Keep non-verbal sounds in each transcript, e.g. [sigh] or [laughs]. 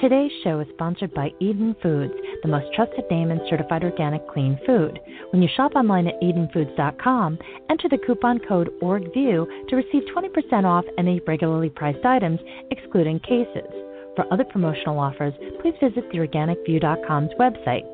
Today's show is sponsored by Eden Foods, the most trusted name in certified organic clean food. When you shop online at EdenFoods.com, enter the coupon code ORGVIEW to receive 20% off any regularly priced items, excluding cases. For other promotional offers, please visit theorganicview.com's website.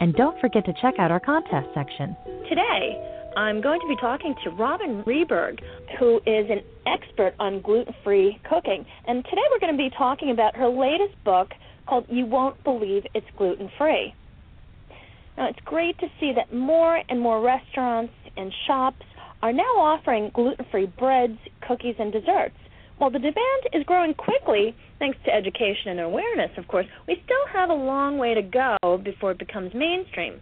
And don't forget to check out our contest section. Today, I'm going to be talking to Roben Ryberg, who is an expert on gluten free cooking. And today we're going to be talking about her latest book called You Won't Believe It's Gluten Free. Now, it's great to see that more and more restaurants and shops are now offering gluten free breads, cookies, and desserts. While the demand is growing quickly, thanks to education and awareness, of course, we still have a long way to go before it becomes mainstream.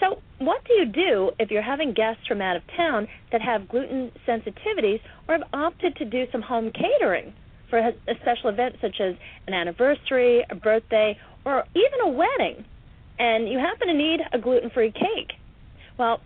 So, what do you do if you're having guests from out of town that have gluten sensitivities or have opted to do some home catering for a special event such as an anniversary, a birthday, or even a wedding, and you happen to need a gluten free cake? Well,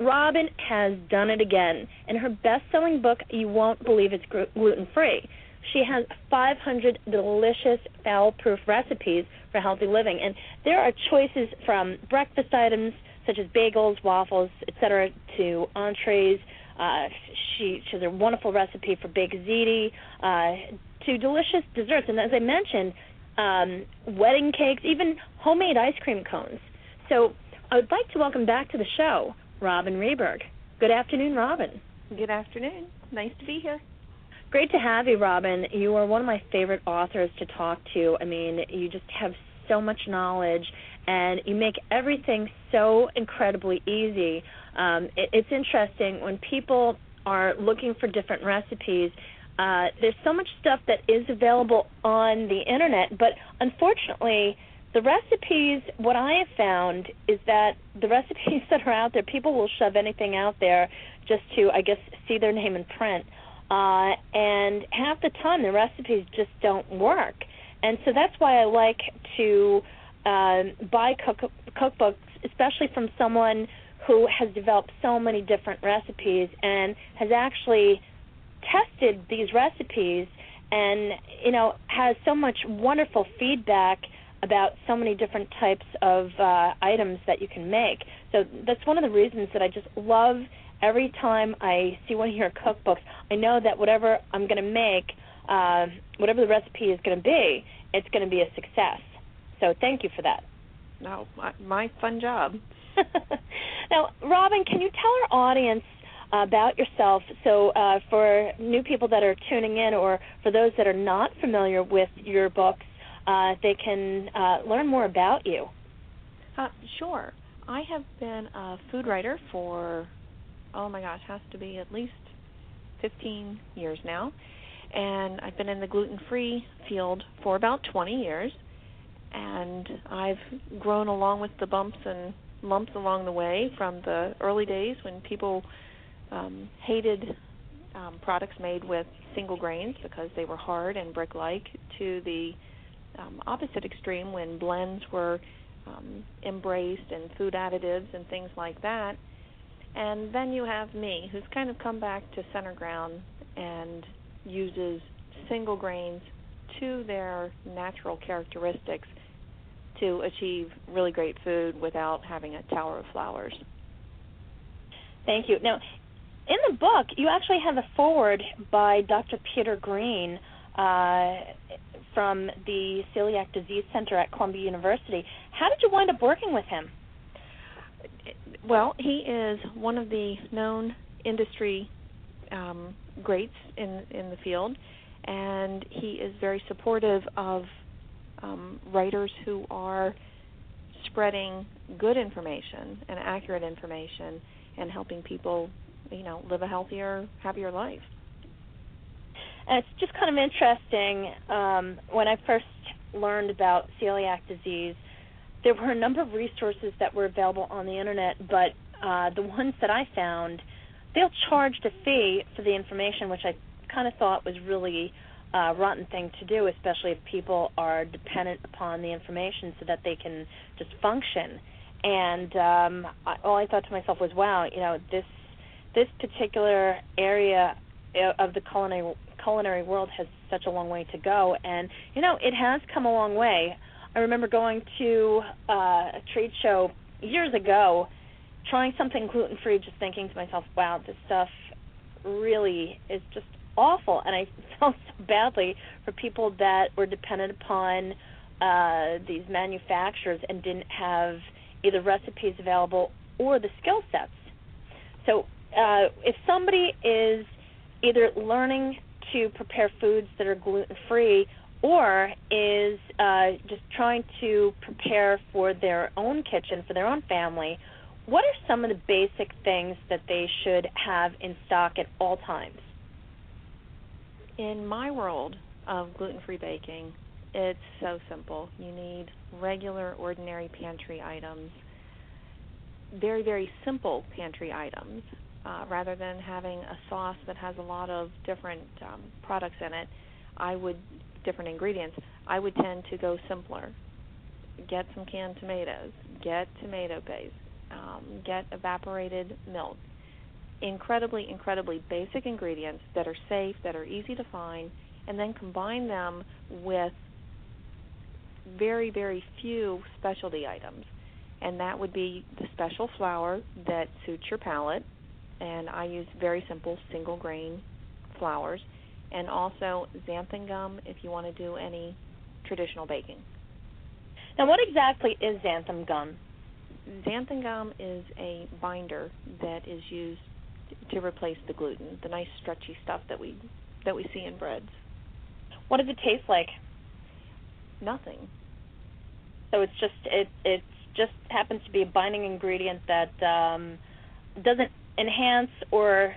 Roben has done it again. In her best selling book, You Won't Believe It's Gluten Free, she has 500 delicious foul proof recipes for healthy living. And there are choices from breakfast items such as bagels, waffles, etc., to entrees. Uh, she, she has a wonderful recipe for baked ziti, uh, to delicious desserts. And as I mentioned, um, wedding cakes, even homemade ice cream cones. So I would like to welcome back to the show Roben Ryberg. Good afternoon, Roben. Good afternoon. Nice to be here. Great to have you, Roben. You are one of my favorite authors to talk to. I mean, you just have so much knowledge, and you make everything so incredibly easy. Um, it, it's interesting when people are looking for different recipes. Uh, there's so much stuff that is available on the internet, but unfortunately, the recipes, what I have found is that the [laughs] recipes that are out there, people will shove anything out there just to, I guess, see their name in print. Uh, and half the time the recipes just don't work. And so that's why I like to uh, buy cook- cookbooks, especially from someone who has developed so many different recipes and has actually tested these recipes and you know has so much wonderful feedback about so many different types of uh, items that you can make. So that's one of the reasons that I just love every time I see one of your cookbooks, I know that whatever I'm going to make, uh, whatever the recipe is going to be, it's going to be a success. So thank you for that. No, my, my fun job. [laughs] now, Roben, can you tell our audience about yourself so uh, for new people that are tuning in or for those that are not familiar with your books, uh, they can uh, learn more about you? Uh, sure. I have been a food writer for oh my gosh, has to be at least 15 years now. And I've been in the gluten free field for about 20 years. And I've grown along with the bumps and lumps along the way from the early days when people um, hated um, products made with single grains because they were hard and brick like to the um, opposite extreme when blends were um, embraced and food additives and things like that and then you have me, who's kind of come back to center ground and uses single grains to their natural characteristics to achieve really great food without having a tower of flours. Thank you. Now, in the book, you actually have a foreword by Dr. Peter Green uh, from the Celiac Disease Center at Columbia University. How did you wind up working with him? Well, he is one of the known industry um, greats in in the field, and he is very supportive of um, writers who are spreading good information and accurate information and helping people, you know, live a healthier, happier life. And it's just kind of interesting um, when I first learned about celiac disease there were a number of resources that were available on the internet, but uh, the ones that I found, they'll charge a fee for the information, which I kind of thought was really uh, rotten thing to do, especially if people are dependent upon the information so that they can just function. And um, I, all I thought to myself was, wow, you know, this this particular area of the culinary culinary world has such a long way to go, and you know, it has come a long way. I remember going to uh, a trade show years ago, trying something gluten free, just thinking to myself, wow, this stuff really is just awful, and I [laughs] felt so badly for people that were dependent upon uh, these manufacturers and didn't have either recipes available or the skill sets. So, uh, if somebody is either learning to prepare foods that are gluten free or is uh, just trying to prepare for their own kitchen, for their own family, what are some of the basic things that they should have in stock at all times? in my world of gluten free baking, it's so simple. You need regular, ordinary pantry items, very, very simple pantry items. Uh, rather than having a sauce that has a lot of different um, products in it, I would different ingredients. I would tend to go simpler. Get some canned tomatoes. Get tomato paste. Um, get evaporated milk incredibly, incredibly basic ingredients that are safe, that are easy to find, and then combine them with very, very few specialty items. And that would be the special flour that suits your palate. And I use very simple single grain flours. And also xanthan gum if you want to do any traditional baking. Now, what exactly is xanthan gum? Xanthan gum is a binder that is used to replace the gluten, the nice stretchy stuff that we that we see in breads. What does it taste like? Nothing. So it's just it it just happens to be a binding ingredient that um, doesn't enhance or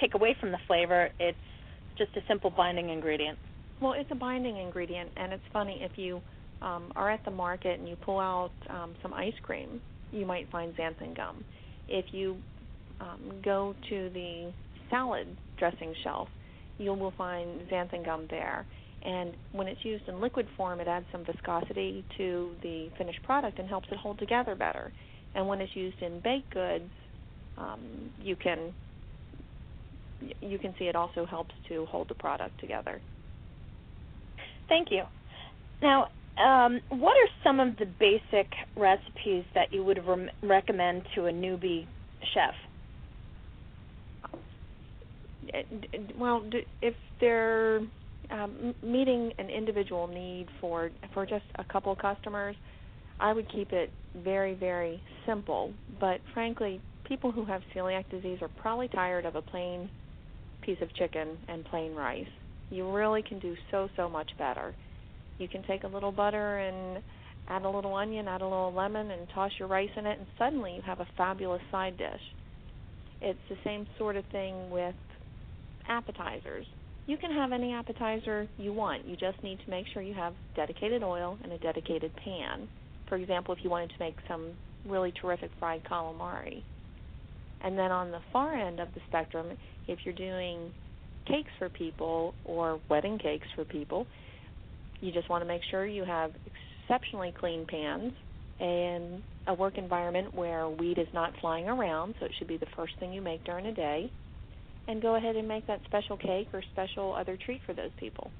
take away from the flavor. It's just a simple binding ingredient. Well, it's a binding ingredient, and it's funny if you um, are at the market and you pull out um, some ice cream, you might find xanthan gum. If you um, go to the salad dressing shelf, you will find xanthan gum there. And when it's used in liquid form, it adds some viscosity to the finished product and helps it hold together better. And when it's used in baked goods, um, you can you can see it also helps to hold the product together. Thank you. Now, um, what are some of the basic recipes that you would re- recommend to a newbie chef? well, if they're um, meeting an individual need for for just a couple of customers, I would keep it very very simple. But frankly, people who have celiac disease are probably tired of a plain piece of chicken and plain rice. You really can do so so much better. You can take a little butter and add a little onion, add a little lemon, and toss your rice in it, and suddenly you have a fabulous side dish. It's the same sort of thing with appetizers. You can have any appetizer you want. You just need to make sure you have dedicated oil and a dedicated pan. For example, if you wanted to make some really terrific fried calamari. And then on the far end of the spectrum, if you're doing cakes for people or wedding cakes for people, you just want to make sure you have exceptionally clean pans and a work environment where weed is not flying around, so it should be the first thing you make during a day and go ahead and make that special cake or special other treat for those people.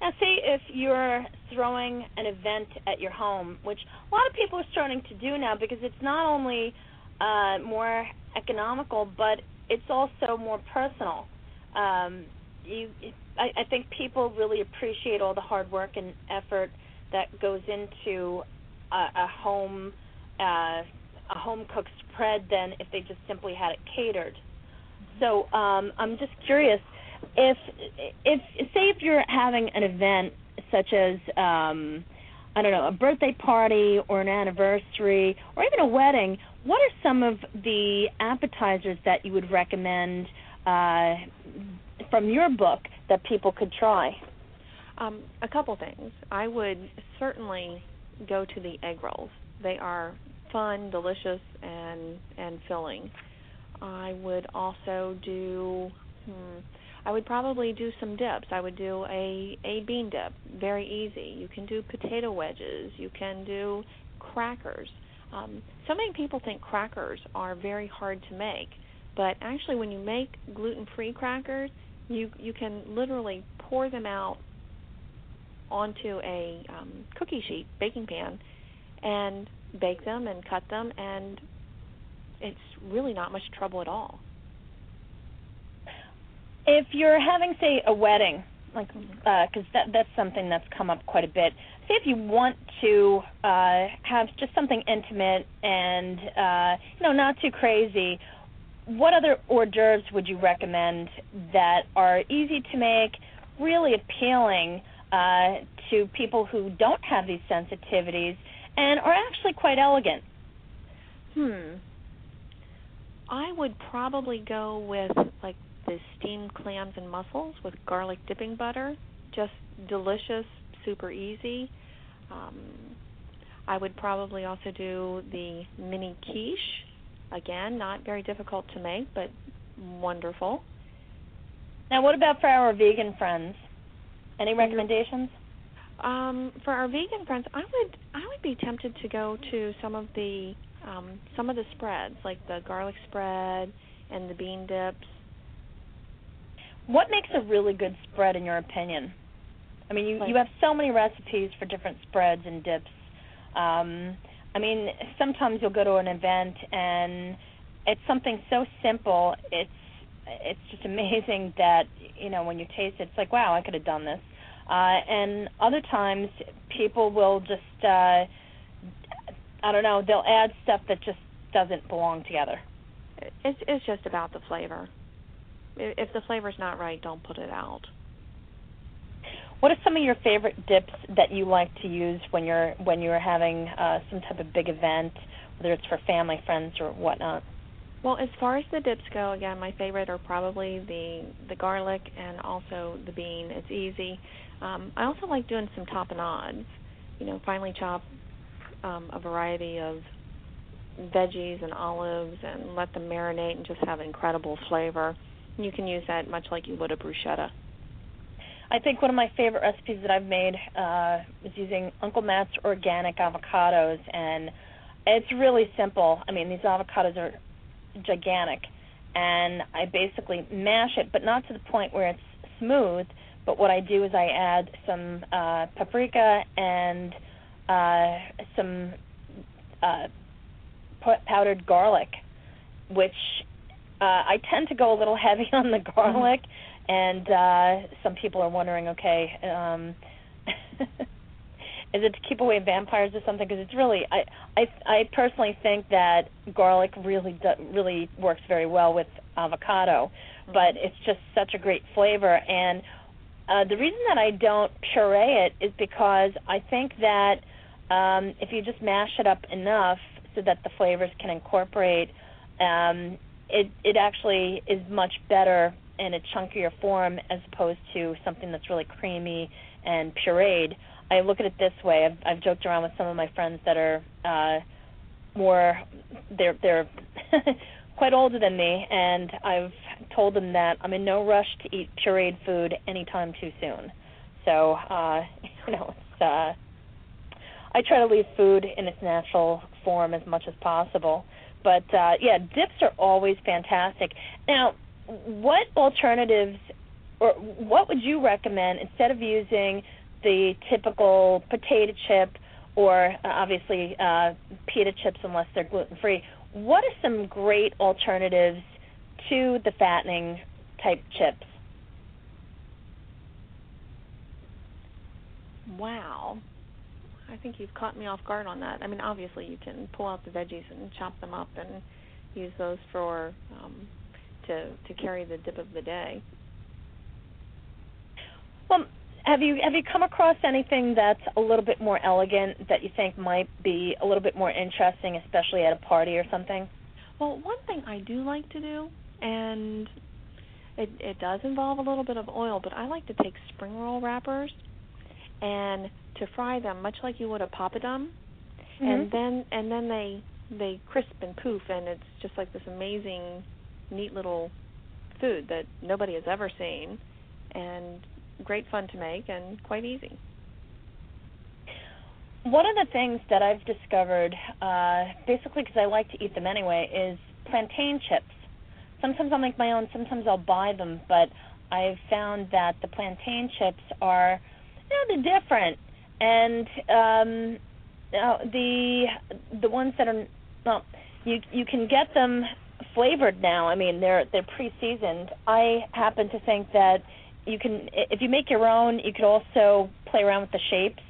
Now, say if you're throwing an event at your home, which a lot of people are starting to do now because it's not only uh, more economical, but it's also more personal. Um, you, I, I think people really appreciate all the hard work and effort that goes into a, a home, uh, a home cooked spread than if they just simply had it catered. So um, I'm just curious if if say if you're having an event such as um, I don't know a birthday party or an anniversary or even a wedding, what are some of the appetizers that you would recommend uh, from your book that people could try? Um, a couple things. I would certainly go to the egg rolls. They are fun, delicious, and and filling. I would also do. Hmm, I would probably do some dips. I would do a a bean dip, very easy. You can do potato wedges. You can do crackers. Um, so many people think crackers are very hard to make, but actually, when you make gluten-free crackers, you you can literally pour them out onto a um, cookie sheet, baking pan, and bake them and cut them, and it's really not much trouble at all. If you're having, say, a wedding, like because uh, that that's something that's come up quite a bit. Say if you want to uh, have just something intimate and uh, you know not too crazy, what other hors d'oeuvres would you recommend that are easy to make, really appealing uh, to people who don't have these sensitivities, and are actually quite elegant? Hmm. I would probably go with like the steamed clams and mussels with garlic dipping butter. Just delicious, super easy. Um, I would probably also do the mini quiche. Again, not very difficult to make, but wonderful. Now, what about for our vegan friends? Any recommendations? Um, for our vegan friends, I would I would be tempted to go to some of the um, some of the spreads, like the garlic spread and the bean dips. What makes a really good spread, in your opinion? I mean, you you have so many recipes for different spreads and dips. Um, I mean, sometimes you'll go to an event and it's something so simple. It's it's just [laughs] amazing that you know when you taste it, it's like, wow, I could have done this. Uh, and other times, people will just uh, I don't know, they'll add stuff that just doesn't belong together. It's it's just about the flavor. If the flavor's not right, don't put it out. What are some of your favorite dips that you like to use when you're when you're having uh, some type of big event, whether it's for family, friends, or whatnot? Well, as far as the dips go, again, my favorite are probably the the garlic and also the bean. It's easy. Um, I also like doing some tapenades. You know, finely chop um, a variety of veggies and olives and let them marinate and just have incredible flavor. You can use that much like you would a bruschetta. I think one of my favorite recipes that I've made uh, is using Uncle Matt's organic avocados, and it's really simple. I mean, these avocados are gigantic, and I basically mash it, but not to the point where it's smooth. But what I do is I add some uh, paprika and uh, some uh, powdered garlic, which uh, I tend to go a little [laughs] heavy on the garlic, and uh, some people are wondering, okay, um, [laughs] is it to keep away vampires or something? Because it's really, I, I, I personally think that garlic really, do, really works very well with avocado, but it's just such a great flavor. And uh, the reason that I don't puree it is because I think that um, if you just mash it up enough so that the flavors can incorporate, um, it it actually is much better in a chunkier form as opposed to something that's really creamy and pureed. I look at it this way. I've, I've joked around with some of my friends that are uh, more they're they're [laughs] quite older than me, and I've told them that I'm in no rush to eat pureed food anytime too soon. So uh, [laughs] you know, it's uh, I try to leave food in its natural form as much as possible. But uh, yeah, dips are always fantastic. Now, what alternatives or what would you recommend instead of using the typical potato chip or uh, obviously uh, pita chips unless they're gluten free? What are some great alternatives to the fattening type chips? Wow. I think you've caught me off guard on that. I mean, obviously you can pull out the veggies and chop them up and use those for um, to to carry the dip of the day. Well, have you have you come across anything that's a little bit more elegant that you think might be a little bit more interesting, especially at a party or something? Well, one thing I do like to do, and it it does involve a little bit of oil, but I like to take spring roll wrappers and to fry them much like you would a papadum, Mm-hmm. and then and then they they crisp and poof, and it's just like this amazing, neat little food that nobody has ever seen, and great fun to make and quite easy. One of the things that I've discovered, uh, basically because I like to eat them anyway, is plantain chips. Sometimes I'll make my own, sometimes I'll buy them, but I've found that the plantain chips are, you know, they're different, and um, the the ones that are well, you you can get them flavored now. I mean, they're they're pre-seasoned. I happen to think that you can if you make your own, you could also play around with the shapes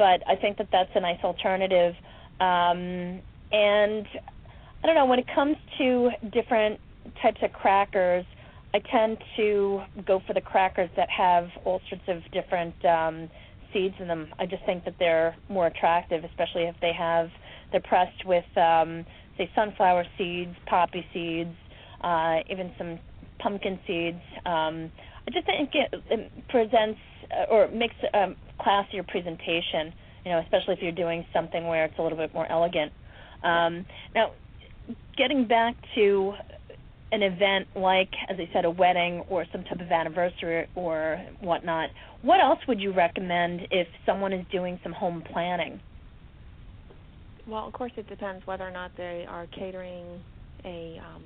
but I think that that's a nice alternative. Um, and I don't know when it comes to different types of crackers. I tend to go for the crackers that have all sorts of different um, seeds in them. I just think that they're more attractive, especially if they have they're pressed with um, say sunflower seeds, poppy seeds, uh, even some pumpkin seeds. Um, I just think it, it presents uh, or makes um, classier presentation. You know, especially if you're doing something where it's a little bit more elegant. Um, now, getting back to an event like, as I said, a wedding or some type of anniversary or whatnot, what else would you recommend if someone is doing some home planning? Well, of course, it depends whether or not they are catering a um,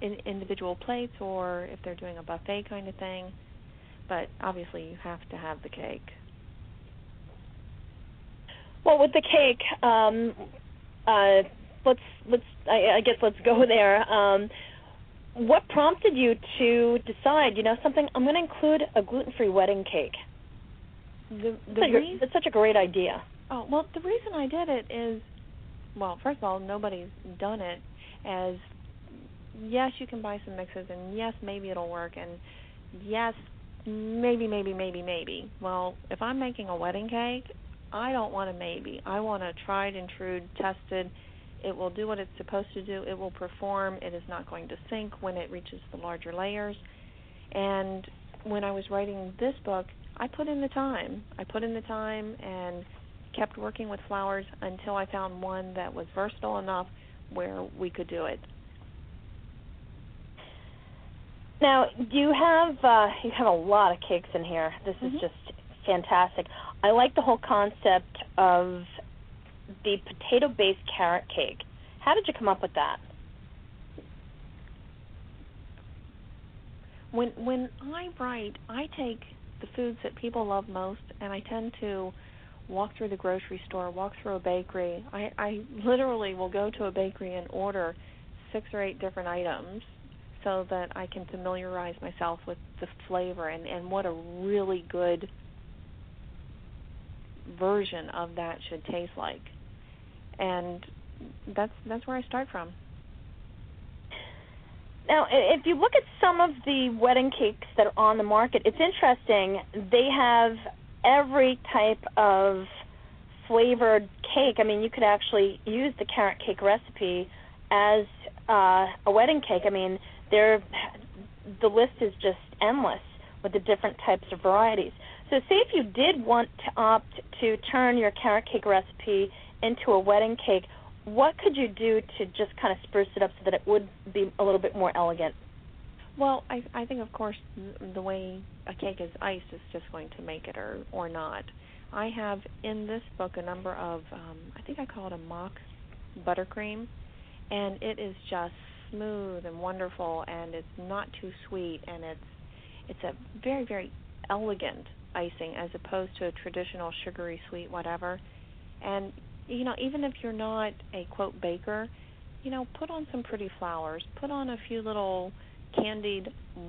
in, individual plates or if they're doing a buffet kind of thing. But obviously, you have to have the cake. Well, with the cake, um, uh, let's let's I, I guess let's go [laughs] there. Um, what prompted you to decide? You know, something I'm going to include a gluten-free wedding cake. The the it's, reason, it's such a great idea. Oh well, the reason I did it is, well, first of all, nobody's done it. As yes, you can buy some mixes, and yes, maybe it'll work, and yes, maybe, maybe, maybe, maybe. Well, if I'm making a wedding cake, I don't want a maybe. I want a tried and true, tested. It will do what it's supposed to do. It will perform. It is not going to sink when it reaches the larger layers. And when I was writing this book, I put in the time. I put in the time and kept working with flours until I found one that was versatile enough where we could do it. Now, you have uh, you have a lot of cakes in here. This mm-hmm. is just fantastic. I like the whole concept of the potato-based carrot cake. How did you come up with that? When when I write, I take the foods that people love most, and I tend to walk through the grocery store, walk through a bakery. I, I literally will go to a bakery and order six or eight different items so that I can familiarize myself with the flavor and, and what a really good version of that should taste like. And that's that's where I start from. Now, if you look at some of the wedding cakes that are on the market, it's interesting. They have every type of flavored cake. I mean, you could actually use the carrot cake recipe as uh, a wedding cake. I mean, there, the list is just endless with the different types of varieties. So, say if you did want to opt to turn your carrot cake recipe into a wedding cake, what could you do to just kind of spruce it up so that it would be a little bit more elegant? Well, I I think of course the way a cake is iced is just going to make it or or not. I have in this book a number of um I think I call it a mock buttercream and it is just smooth and wonderful and it's not too sweet and it's it's a very very elegant icing as opposed to a traditional sugary sweet whatever and you know even if you're not a quote baker you know put on some pretty flowers put on a few little candied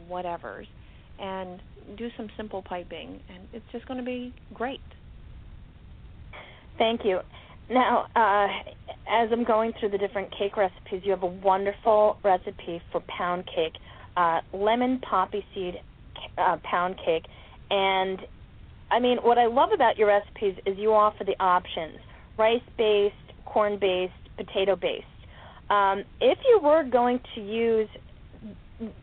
whatevers and do some simple piping and it's just going to be great. Thank you. Now, uh, as I'm going through the different cake recipes, you have a wonderful recipe for pound cake, uh, lemon poppy seed uh, pound cake. And I mean, what I love about your recipes is you offer the options rice based, corn based, potato based. Um, if you were going to use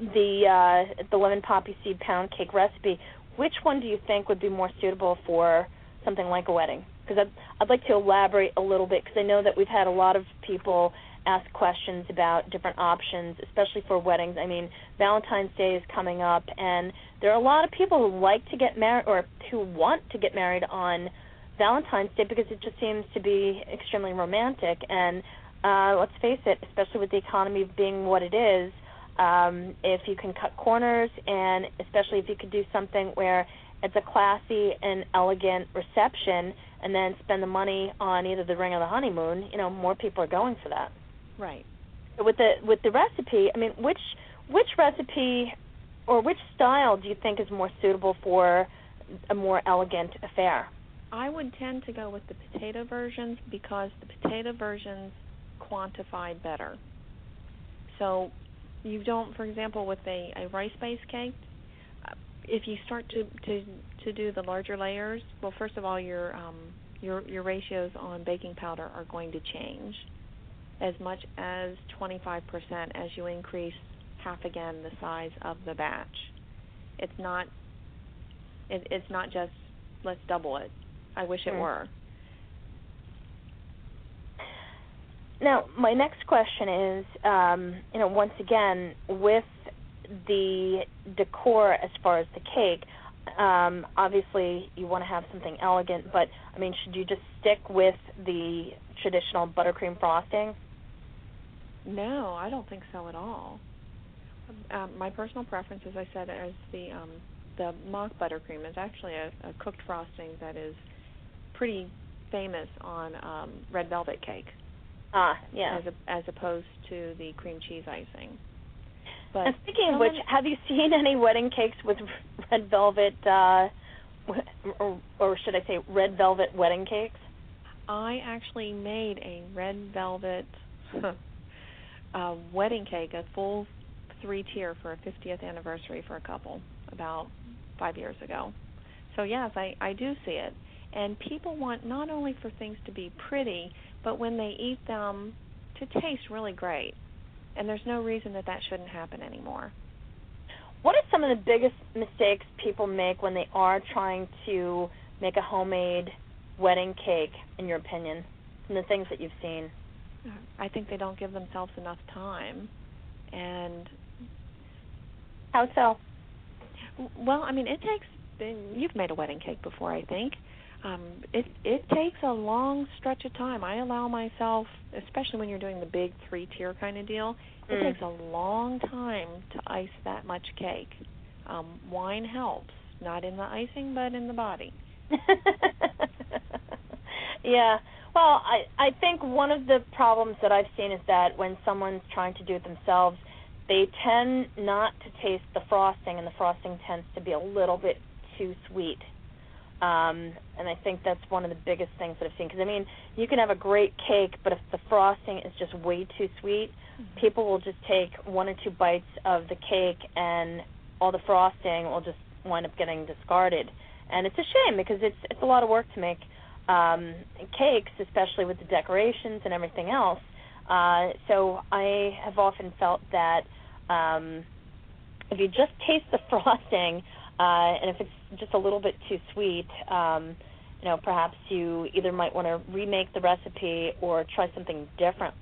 the uh, the lemon poppy seed pound cake recipe, which one do you think would be more suitable for something like a wedding? because I'd, I'd like to elaborate a little bit because I know that we've had a lot of people ask questions about different options, especially for weddings. I mean, Valentine's Day is coming up, and there are a lot of people who like to get married or who want to get married on Valentine's Day because it just seems to be extremely romantic. And uh, let's face it, especially with the economy being what it is, um, if you can cut corners, and especially if you could do something where it's a classy and elegant reception, and then spend the money on either the ring or the honeymoon, you know, more people are going for that. Right. With the with the recipe, I mean, which which recipe or which style do you think is more suitable for a more elegant affair? I would tend to go with the potato versions because the potato versions quantify better. So you don't, for example, with a, a rice-based cake, uh, if you start to, to to do the larger layers, well, first of all, your um, your your ratios on baking powder are going to change as much as 25% as you increase half again the size of the batch. It's not it, it's not just let's double it. I wish it Hmm. were. Now, my next question is, um, you know, once again, with the decor as far as the cake, um, obviously you want to have something elegant, but I mean, should you just stick with the traditional buttercream frosting? No, I don't think so at all. Um, my personal preference, as I said, is the um, the mock buttercream. It's actually a, a cooked frosting that is pretty famous on um, red velvet cake, Ah, yeah. as a, as opposed to the cream cheese icing. But And speaking of which, have you seen any wedding cakes with red velvet, uh, or, or should I say, red velvet wedding cakes? I actually made a red velvet uh, wedding cake, a full three tier for a 50th anniversary for a couple about five years ago. So yes, I I do see it, and people want not only for things to be pretty, but when they eat them, to taste really great. And there's no reason that that shouldn't happen anymore. What are some of the biggest mistakes people make when they are trying to make a homemade wedding cake, in your opinion, from the things that you've seen? Uh, I think they don't give themselves enough time, and How so? Well, I mean, it takes. You've made a wedding cake before, I think. Um, it it takes a long stretch of time. I allow myself, especially when you're doing the big three tier kind of deal, it Mm. takes a long time to ice that much cake. Um, wine helps, not in the icing, but in the body. [laughs] yeah. Well, I I think one of the problems that I've seen is that when someone's trying to do it themselves, they tend not to taste the frosting, and the frosting tends to be a little bit too sweet. Um, and I think that's one of the biggest things that I've seen. Because I mean, you can have a great cake, but if the frosting is just way too sweet, people will just take one or two bites of the cake, and all the frosting will just wind up getting discarded. And it's a shame because it's it's a lot of work to make um, cakes, especially with the decorations and everything else. Uh, so I have often felt that um, if you just taste the [laughs] frosting, uh, and if it's just a little bit too sweet, um, you know, perhaps you either might want to remake the recipe or try something different.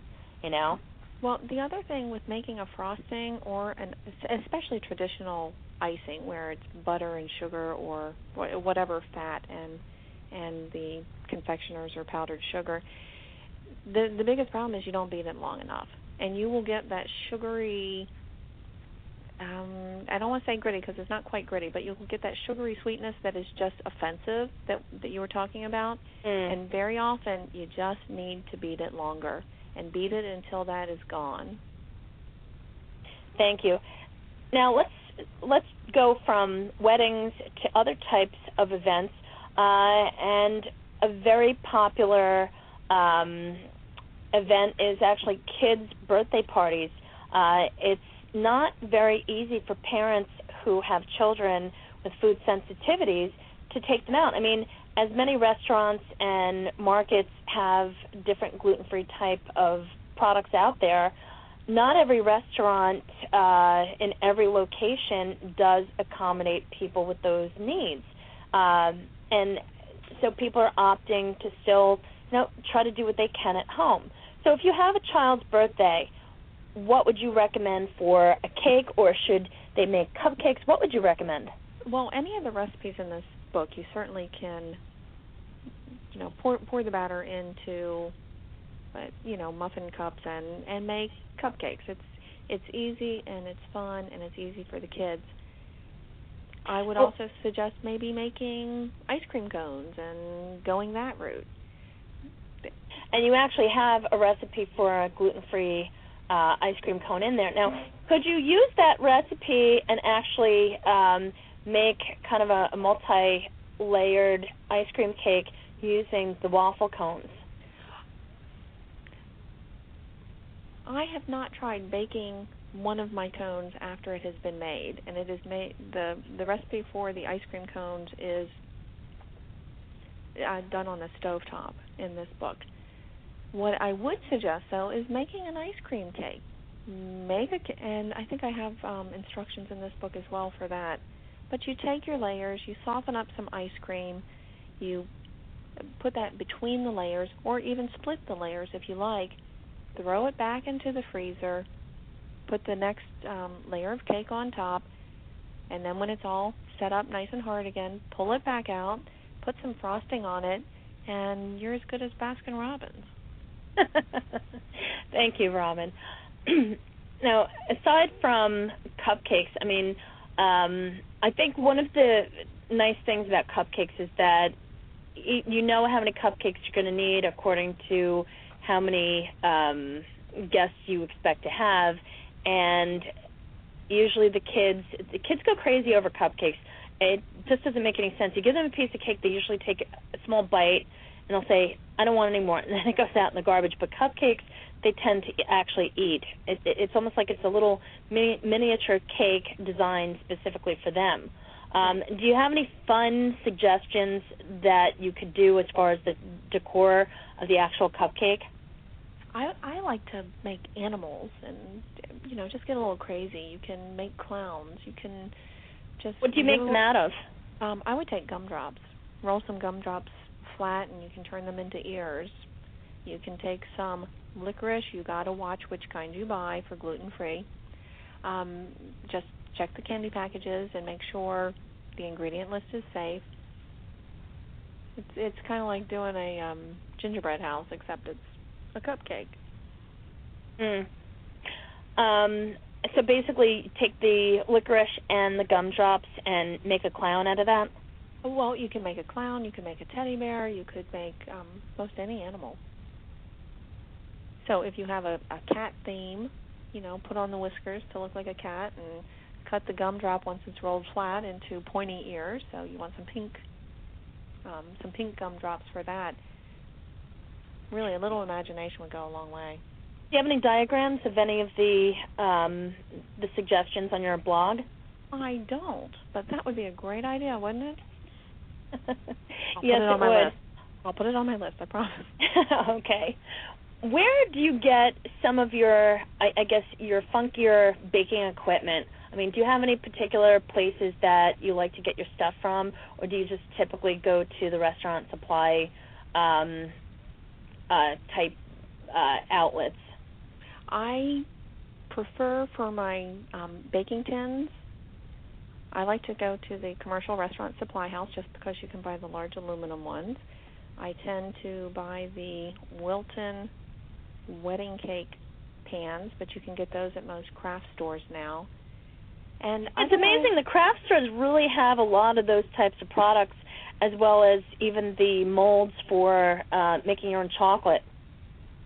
You know. Well, the other thing with making a frosting or an especially traditional icing where it's butter and sugar or whatever fat and and the confectioners or powdered sugar, the the biggest problem is you don't beat it long enough, and you will get that sugary. Um, I don't want to say gritty because it's not quite gritty, but you'll get that sugary sweetness that is just offensive that that you were talking about. Mm. And very often you just need to beat it longer and beat it until that is gone. Thank you. Now let's let's go from weddings to other types of events, uh, and a very popular um, event is actually kids' birthday parties. Uh, it's not very easy for parents who have children with food sensitivities to take them out. I mean, as many restaurants and markets have different gluten-free type of products out there, not every restaurant uh, in every location does accommodate people with those needs. Um, and so people are opting to still, you know, try to do what they can at home. So if you have a child's birthday, what would you recommend for a cake, or should they make cupcakes? What would you recommend? Well, any of the recipes in this book, you certainly can, you know, pour pour the batter into, uh, you know, muffin cups and and make cupcakes. It's it's easy and it's fun and it's easy for the kids. I would Well- also suggest maybe making ice cream cones and going that route. And you actually have a recipe for a gluten-free uh, ice cream cone in there. Now, could you use that recipe and actually um, make kind of a, a multi-layered ice cream cake using the waffle cones? I have not tried baking one of my cones after it has been made, and it is made the the recipe for the ice cream cones is uh, done on a stovetop in this book. What I would suggest though is making an ice cream cake. Make a and I think I have um, instructions in this book as well for that. But you take your layers, you soften up some ice cream, you put that between the layers, or even split the layers if you like. Throw it back into the freezer. Put the next um, layer of cake on top, and then when it's all set up nice and hard again, pull it back out. Put some frosting on it, and you're as good as Baskin Robbins. [laughs] Thank you, Roben. [clears throat] now, aside from cupcakes, I mean, um, I think one of the nice things about cupcakes is that you know how many cupcakes you're going to need according to how many um, guests you expect to have, and usually the kids the kids go crazy over cupcakes. It just doesn't make any sense. You give them a piece of cake, they usually take a small bite, and they'll say, "I don't want any more," and then it goes out in the garbage. But cupcakes, they tend to actually eat. It, it, it's almost like it's a little mini, miniature cake designed specifically for them. Um, do you have any fun suggestions that you could do as far as the decor of the actual cupcake? I I like to make animals and you know just get a little crazy. You can make clowns. You can just What do you make them out of? Um, I would take gumdrops, roll some gumdrops flat, and you can turn them into ears. You can take some licorice. You got to watch which kind you buy for gluten free. Um, just check the candy packages and make sure the ingredient list is safe. It's it's kind of like doing a um, gingerbread house, except it's a cupcake. Mm. Um, so basically, take the licorice and the gumdrops and make a clown out of that. Well, you can make a clown, you can make a teddy bear, you could make um, most any animal. So if you have a, a cat theme, you know, put on the whiskers to look like a cat and cut the gumdrop once it's rolled flat into pointy ears. So you want some pink, um, some pink gumdrops for that. Really, a little imagination would go a long way. Do you have any diagrams of any of the um, the suggestions on your blog? I don't, but that would be a great idea, wouldn't it? I'll yes, put it on it my would. list. I'll put it on my list. I promise. [laughs] okay. Where do you get some of your, I, I guess, your funkier baking equipment? I mean, do you have any particular places that you like to get your stuff from, or do you just typically go to the restaurant supply um, uh, type uh, outlets? I prefer for my um, baking tins. I like to go to the commercial restaurant supply house just because you can buy the large aluminum ones. I tend to buy the Wilton wedding cake pans, but you can get those at most craft stores now. And It's amazing. The craft stores really have a lot of those types of products, as well as even the molds for uh, making your own chocolate.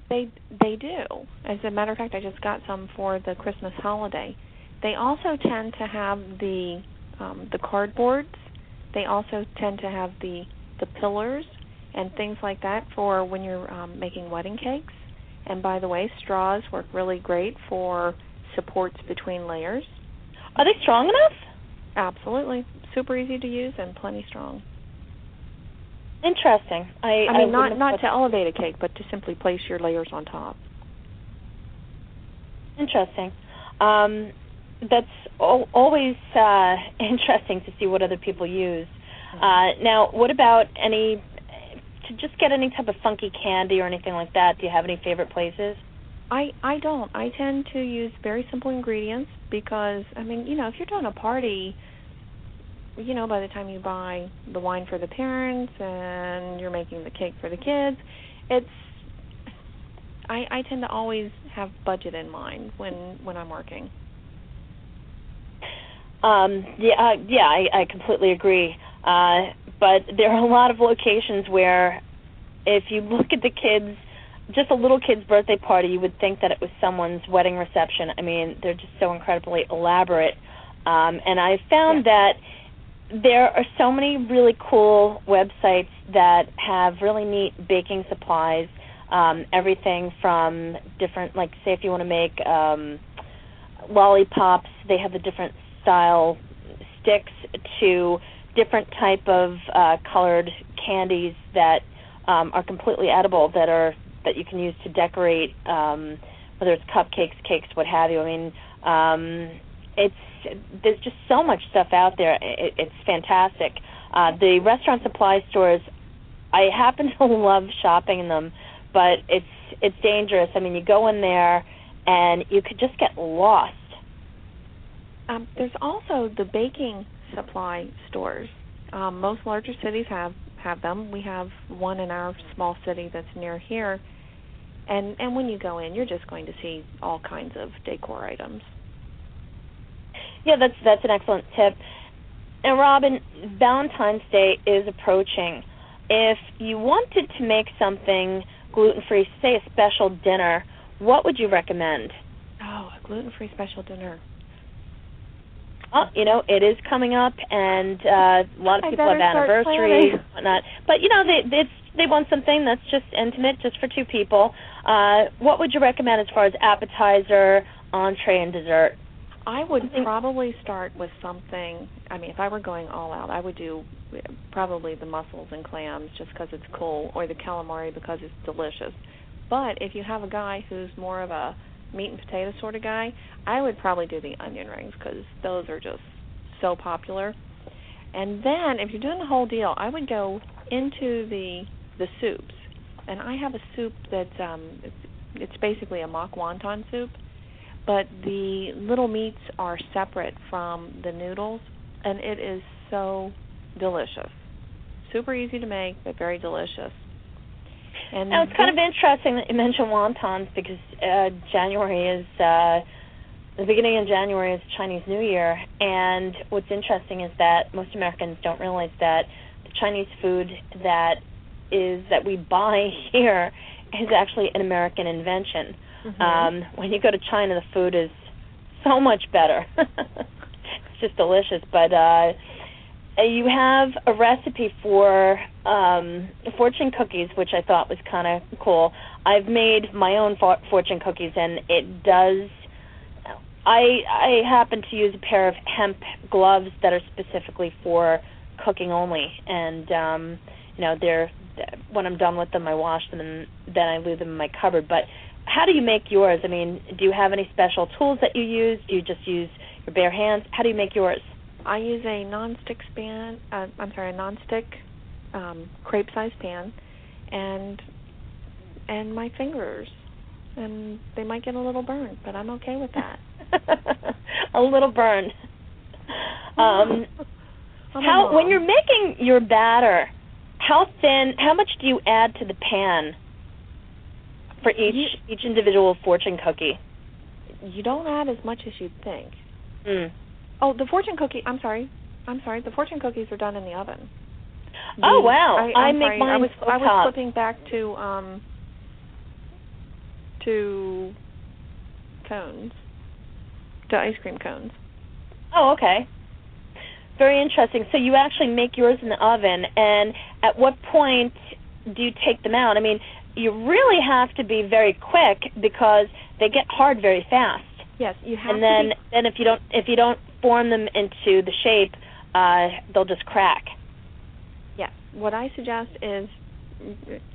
They they do. As a matter of fact, I just got some for the Christmas holiday. They also tend to have the um, the cardboards. They also tend to have the the pillars and things like that for when you're um, making wedding cakes. And by the way, straws work really great for supports between layers. Are they strong enough? Absolutely, super easy to use and plenty strong. Interesting. I, I mean, not wouldn't not to elevate a cake, but to simply place your layers on top. Interesting. Um, that's al- always uh, [laughs] interesting to see what other people use. Uh, now, what about any to just get any type of funky candy or anything like that, do you have any favorite places? I I don't. I tend to use very simple ingredients because I mean, you know, if you're doing a party, you know, by the time you buy the wine for the parents and you're making the cake for the kids, it's I I tend to always have budget in mind when when I'm working. Um, yeah, uh, yeah, I, I completely agree. Uh, but there are a lot of locations where, if you look at the kids, just a little kid's birthday party, you would think that it was someone's wedding reception. I mean, they're just so incredibly elaborate. Um, and I found yeah. that there are so many really cool websites that have really neat baking supplies. Um, everything from different, like, say, if you want to make um, lollipops, they have the different style sticks to different type of uh, colored candies that um, are completely edible that are that you can use to decorate um, whether it's cupcakes, cakes, what have you. I mean, um, it's there's just so much stuff out there. It, it's fantastic. Uh, the restaurant supply stores, I happen [laughs] to love shopping in them, but it's it's dangerous. I mean, you go in there and you could just get lost um, there's also the baking supply stores. Um, most larger cities have have them. We have one in our small city that's near here, and and when you go in, you're just going to see all kinds of decor items. Yeah, that's that's an excellent tip. And Roben, Valentine's Day is approaching. If you wanted to make something gluten-free, say a special dinner, what would you recommend? Oh, a gluten-free special dinner oh, you know, it is coming up, and uh, a lot of people have anniversaries, and whatnot. But you know, they it's they want something that's just intimate, just for two people. Uh, what would you recommend as far as appetizer, entree, and dessert? I would probably start with something. I mean, if I were going all out, I would do probably the mussels and clams just because it's cool, or the calamari because it's delicious. But if you have a guy who's more of a meat and potato sort of guy, I would probably do the onion rings because those are just so popular. And then if you're doing the whole deal, I would go into the the soups. And I have a soup that um it's, it's basically a mock wonton soup, but the little meats are separate from the noodles and it is so delicious. Super easy to make, but very delicious. And now it's kind of interesting that you mentioned wontons because uh, January is uh, the beginning of January is Chinese New Year, and what's interesting is that most Americans don't realize that the Chinese food that is that we buy [laughs] here is actually an American invention. Mm-hmm. Um, when you go to China, the food is so much better. [laughs] it's just delicious, but. uh uh, you have a recipe for um, fortune cookies, which I thought was kind of cool. I've made my own for- fortune cookies, and it does. I I happen to use a pair of hemp gloves that are specifically for cooking only, and um, you know they're when I'm done with them, I wash them and then I leave them in my cupboard. But how do you make yours? I mean, do you have any special tools that you use? Do you just use your bare hands? How do you make yours? I use a non-stick pan. Uh, I'm sorry, a non-stick um, crepe-sized pan, and and my fingers, and they might get a little burned, but I'm okay with that. [laughs] a little burned. [laughs] Um, how when you're making your batter, how thin? How much do you add to the pan for each you, each individual fortune cookie? You don't add as much as you'd think. Mm. Oh, the fortune cookie. I'm sorry. I'm sorry. The fortune cookies are done in the oven. The, oh wow! I, I make sorry. mine I was I was flipping back to um to cones, to ice cream cones. Oh, okay. Very interesting. So you actually make yours in the oven, and at what point do you take them out? I mean, you really have to be very quick because they get hard very fast. Yes, you have. And then, be... then if you don't, if you don't form them into the shape, uh, they'll just crack. Yeah. What I suggest is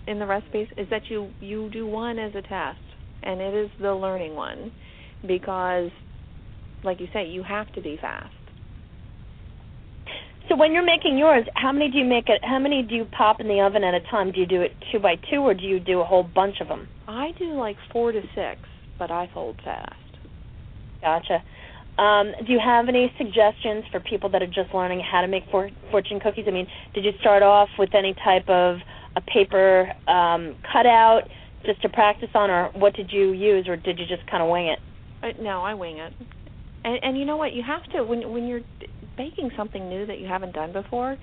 in the recipes is that you you do one as a test, and it is the learning one, because, like you say, you have to be fast. So when you're making yours, how many do you make it? How many do you pop in the oven at a time? Do you do it two by two, or do you do a whole bunch of them? I do like four to six, but I fold fast. Gotcha. Um, do you have any suggestions for people that are just learning how to make for- fortune cookies? I mean, did you start off with any type of a paper um, cutout just to practice on, or what did you use, or did you just kind of wing it? Uh, no, I wing it. And, and you know what? You have to when when you're baking something new that you haven't done before,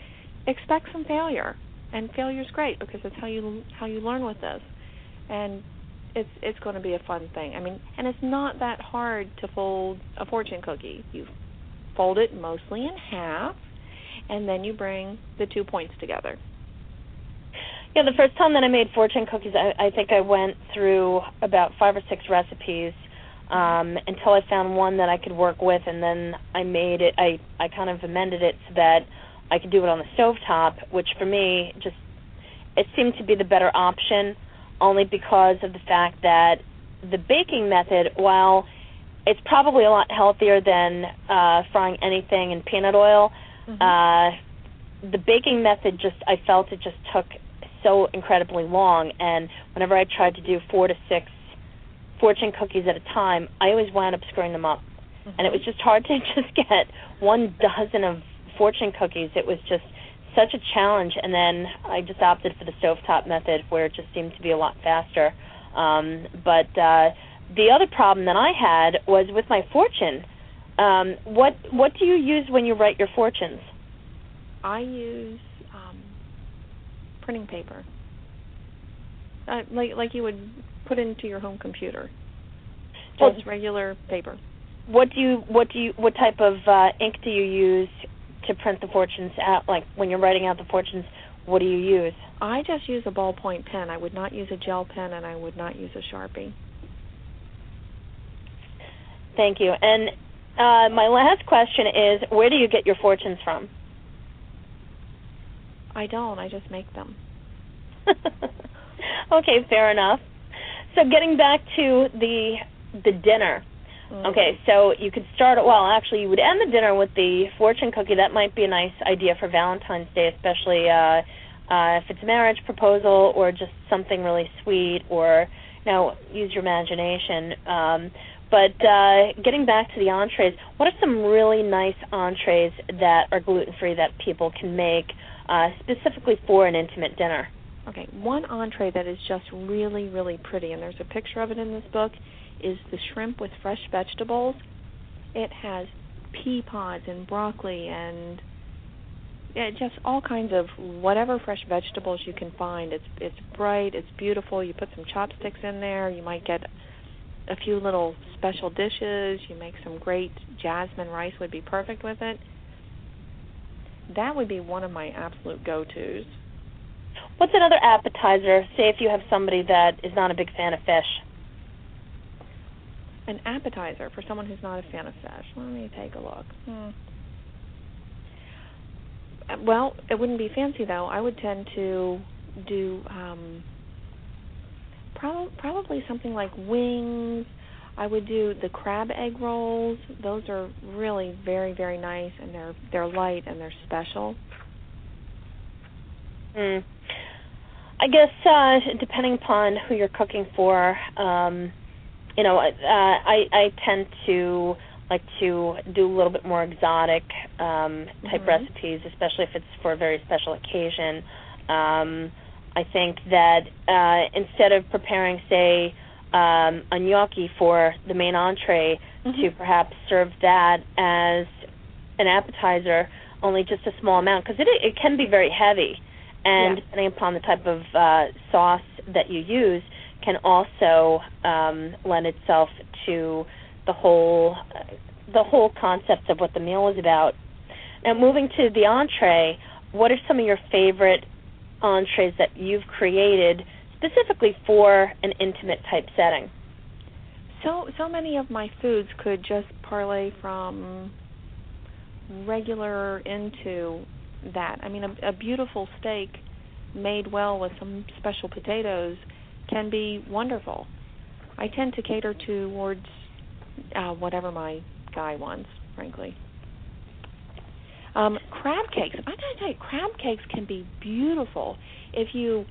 expect some failure. And failure's great because it's how you how you learn with this. And it's it's going to be a fun thing. I mean, and it's not that hard to fold a fortune cookie. You fold it mostly in half, and then you bring the two points together. Yeah, the first time that I made fortune cookies, I, I think I went through about five or six recipes um, until I found one that I could work with, and then I made it. I I kind of amended it so that I could do it on the stove top, which for me just it seemed to be the better option, only because of the fact that the baking method, while it's probably a lot healthier than uh, frying anything in peanut oil, mm-hmm. uh, the baking method just I felt it just took so incredibly long, and whenever I tried to do four to six fortune cookies at a time, I always wound up screwing them up. Mm-hmm. And it was just hard to [laughs] just get one dozen of fortune cookies. It was just such a challenge. And then I just opted for the stovetop method, where it just seemed to be a lot faster. Um, but uh, the other problem that I had was with my fortune. Um, what what do you use when you write your fortunes? I use um, printing paper, uh, like like you would put into your home computer. Just well, regular paper. What do you what do you what type of uh, ink do you use to print the fortunes out? Like when you're writing out the fortunes, what do you use? I just use a ballpoint pen. I would not use a gel pen, and I would not use a sharpie. Thank you. And uh, my last question is, where do you get your fortunes from? I don't. I just make them. [laughs] okay, fair enough. So getting back to the the dinner. Mm-hmm. Okay, so you could start well, actually you would end the dinner with the fortune cookie. That might be a nice idea for Valentine's Day, especially uh uh if it's a marriage proposal or just something really sweet or you know, use your imagination. Um but uh, getting back to the entrees, what are some really nice entrees that are gluten free that people can make uh, specifically for an intimate dinner? Okay, one entree that is just really, really pretty, and there's a picture of it in this book, is the shrimp with fresh vegetables. It has pea pods and broccoli and yeah, just all kinds of whatever fresh vegetables you can find. It's it's bright, it's beautiful. You put some chopsticks in there. You might get a few little special dishes. You make some great jasmine rice would be perfect with it. That would be one of my absolute go-tos. What's another appetizer? Say if you have somebody that is not a big fan of fish. An appetizer for someone who's not a fan of fish. Let me take a look. Hmm. Well, it wouldn't be fancy though. I would tend to do um prob- probably something like wings. I would do the crab egg rolls. Those are really very very nice and they're they're light and they're special. Mm. I guess uh, depending upon who you're cooking for, um, you know, uh, I I tend to like to do a little bit more exotic um, type mm-hmm. recipes, especially if it's for a very special occasion. Um, I think that uh, instead of preparing, say, um, a gnocchi for the main entree, mm-hmm. to perhaps serve that as an appetizer, only just a small amount, because it it can be very heavy and yeah. depending upon the type of uh, sauce that you use, can also um, lend itself to the whole the whole concept of what the meal is about. Now, moving to the entree, what are some of your favorite entrees that you've created specifically for an intimate type setting? So so many of my foods could just parlay from regular into that. I mean, a, a beautiful steak made well with some special potatoes can be wonderful. I tend to cater towards uh, whatever my guy wants, frankly. Um, crab cakes. I gotta tell you, crab cakes can be beautiful if you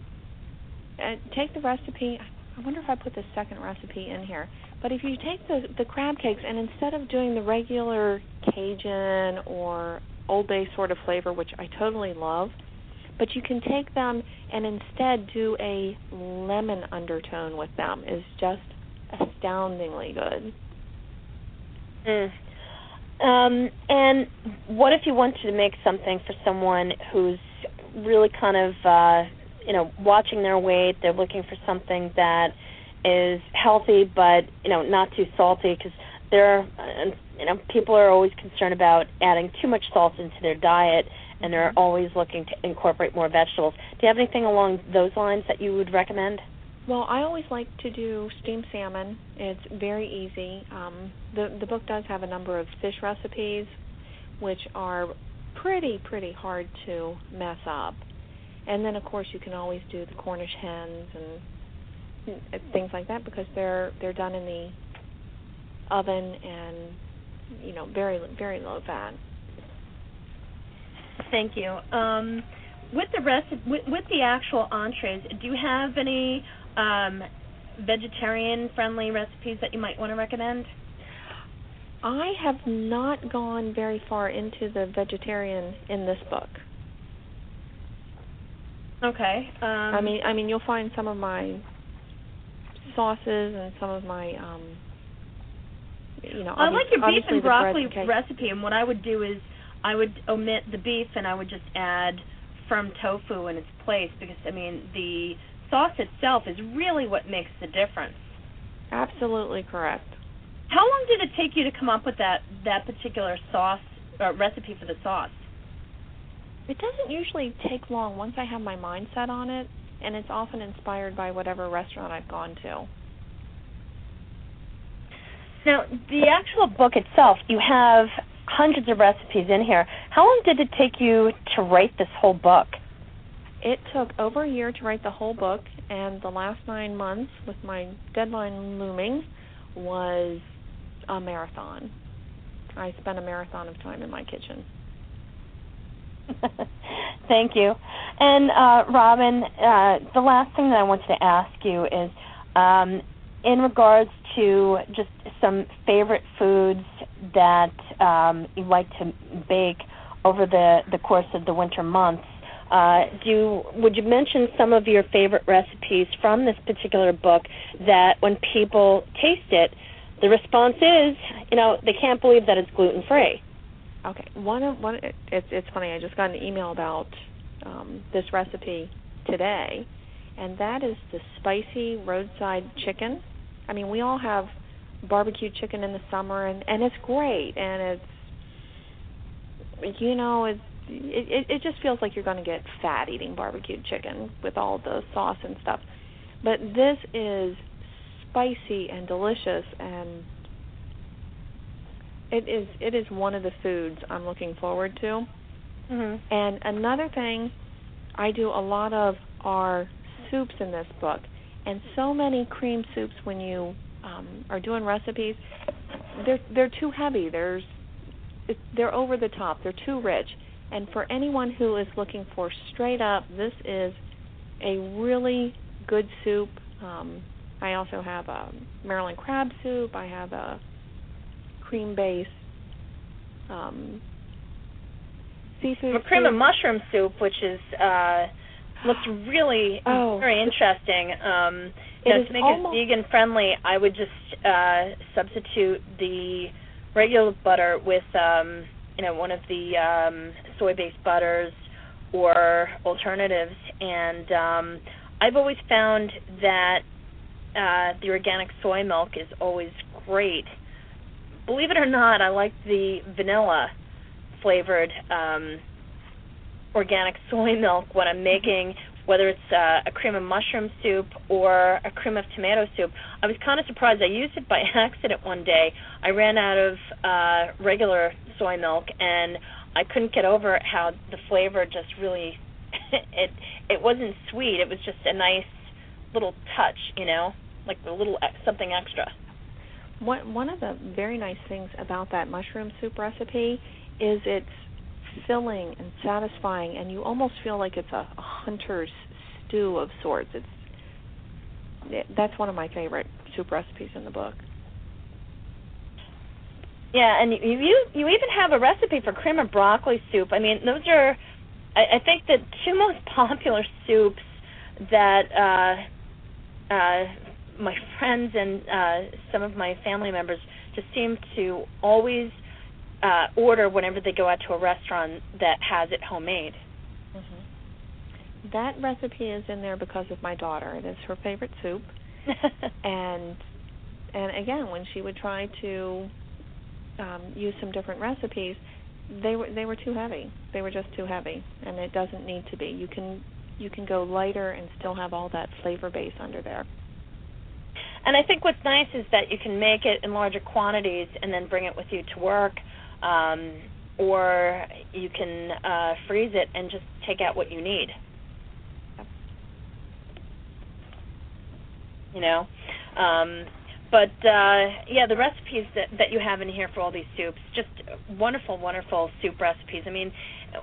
uh, take the recipe. I wonder if I put the second recipe in here. But if you take the the crab cakes and instead of doing the regular Cajun or Old Bay sort of flavor, which I totally love, but you can take them and instead do a lemon undertone with them is just astoundingly good. Mm. Um, and what if you wanted to make something for someone who's really kind of, uh, you know, watching their weight? They're looking for something that is healthy, but you know, not too salty because there, uh, you know, people are always concerned about adding too much salt into their diet, and they're always looking to incorporate more vegetables. Do you have anything along those lines that you would recommend? Well, I always like to do steamed salmon. It's very easy. Um, the the book does have a number of fish recipes, which are pretty pretty hard to mess up. And then of course you can always do the Cornish hens and things like that because they're they're done in the oven and you know very very low fat. Thank you. Um, with the rest, with, with the actual entrees, do you have any um, vegetarian-friendly recipes that you might want to recommend? I have not gone very far into the vegetarian in this book. Okay. Um, I mean, I mean, you'll find some of my sauces and some of my, um, you know. I like your beef and broccoli and recipe, and what I would do is I would omit the beef and I would just add firm tofu in its place because I mean the sauce itself is really what makes the difference. Absolutely correct. How long did it take you to come up with that that particular sauce uh, recipe for the sauce? It doesn't usually take long once I have my mind set on it, and it's often inspired by whatever restaurant I've gone to. Now, the actual book itself, you have hundreds of recipes in here. How long did it take you to write this whole book? It took over a year to write the whole book, and the last nine months, with my deadline looming, was a marathon. I spent a marathon of time in my kitchen. [laughs] Thank you. And uh, Roben, uh, the last thing that I wanted to ask you is um, in regards to just some favorite foods that um, you like to bake over the, the course of the winter months. Uh, do would you mention some of your favorite recipes from this particular book that when people taste it, the response is, you know, they can't believe that it's gluten free. Okay, one of one. It, it's it's funny. I just got an email about um, this recipe today, and that is the spicy roadside chicken. I mean, we all have barbecue chicken in the summer, and and it's great, and it's you know it's it it, it just feels like you're going to get fat eating barbecued chicken with all the sauce and stuff. But this is spicy and delicious and it is it is one of the foods I'm looking forward to. Mm-hmm. And another thing I do a lot of are soups in this book. And so many cream soups when you um are doing recipes, they're they're too heavy. There's they're over the top. They're too rich. And for anyone who is looking for straight up, this is a really good soup. Um I also have a Maryland crab soup. I have a cream based um, seafood. a cream of soup. mushroom soup, which is uh, looks really Oh. very interesting. Um, you know, to make almost- it vegan friendly, I would just uh, substitute the regular butter with um, you know one of the um, soy-based butters or alternatives, and um, I've always found that uh, the organic soy milk is always great. Believe it or not, I like the vanilla flavored um, organic soy milk when I'm making whether it's uh, a cream of mushroom soup or a cream of tomato soup. I was kind of surprised. I used it by [laughs] accident one day. I ran out of uh, regular soy milk and I couldn't get over how the flavor just really [laughs] it it wasn't sweet. It was just a nice little touch, you know, like a little something extra. One one of the very nice things about that mushroom soup recipe is it's filling and satisfying, and you almost feel like it's a, hunter's stew of sorts. It's it, that's one of my favorite soup recipes in the book. Yeah, and you you you even have a recipe for cream of broccoli soup. I mean, those are I, I think the two most [laughs] popular soups that uh, uh, my friends and uh, some of my family members just seem to always uh, order whenever they go out to a restaurant that has it homemade. Mm-hmm. That recipe is in there because of my daughter. It is her favorite soup, [laughs] and and again, when she would try to um, use some different recipes, they were they were too heavy. They were just too heavy, and it doesn't need to be. You can you can go lighter and still have all that flavor base under there. And I think what's nice is that you can make it in larger quantities and then bring it with you to work, um, or you can uh, freeze it and just take out what you need. You know, um, but uh, yeah, the recipes that that you have in here for all these soups, just wonderful, wonderful soup recipes. I mean,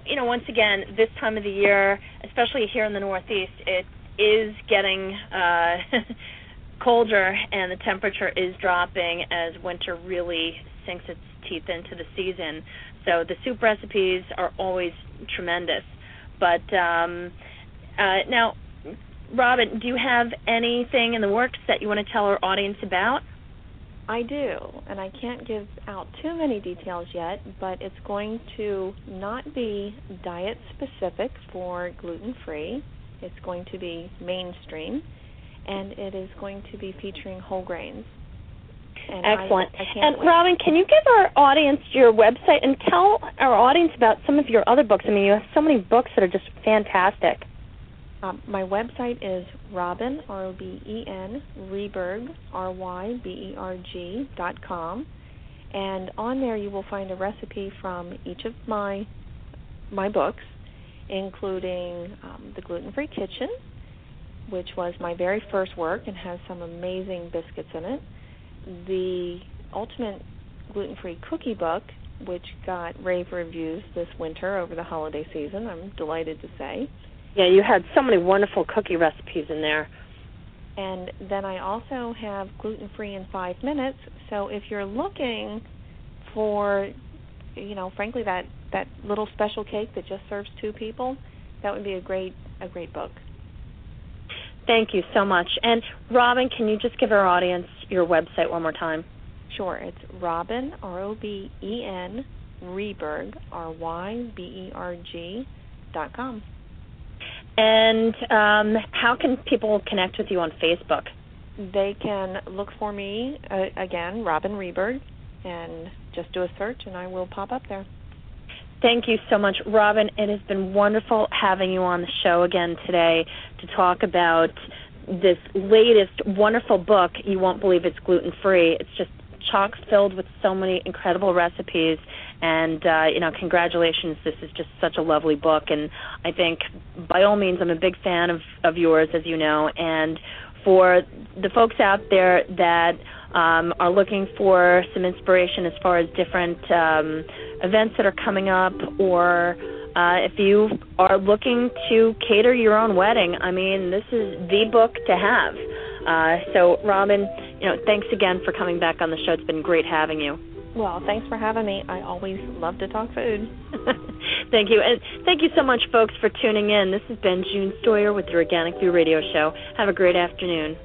you know, once again, this time of the year, especially here in the Northeast, it is getting uh, [laughs] colder and the temperature is dropping as winter really sinks its teeth into the season. So the soup recipes are always tremendous. But um, uh, now, Roben, do you have anything in the works that you want to tell our audience about? I do, and I can't give out too many details yet, but it's going to not be diet specific for gluten free. It's going to be mainstream, and it is going to be featuring whole grains. And Excellent. I, I and wait. Roben, can you give our audience your website and tell our audience about some of your other books? I mean, you have so many books that are just fantastic. Um, my website is Roben R O B E N Ryberg R Y B E R G dot com, and on there you will find a recipe from each of my my books, including um, the Gluten Free Kitchen, which was my very first work and has some amazing biscuits in it. The Ultimate Gluten Free Cookie Book, which got rave reviews this winter over the holiday season. I'm delighted to say yeah, you had so many wonderful cookie recipes in there. And then I also have gluten free in five minutes. So if you're looking for, you know, frankly that that little special cake that just serves two people, that would be a great a great book. Thank you so much. And Roben, can you just give our audience your website one more time? Sure. It's Roben R O B E N Ryberg R Y B E R G dot com. And um, how can people connect with you on Facebook? They can look for me uh, again, Roben Ryberg, and just do a search, and I will pop up there. Thank you so much, Roben. It has been wonderful having you on the show again today to talk about this latest wonderful book. You won't believe it's gluten free. It's just chock filled with so many incredible recipes and uh, you know congratulations this is just such a lovely book and i think by all means i'm a big fan of of yours as you know and for the folks out there that um, are looking for some inspiration as far as different um, events that are coming up or uh, if you are looking to cater your own wedding, I mean, this is the book to have. Uh, so, Roben, you know, thanks again for coming back on the show. It's been great having you. Well, thanks for having me. I always love to talk food. [laughs] thank you. And thank you so much, folks, for tuning in. This has been June Stoyer with the Organic View Radio Show. Have a great afternoon.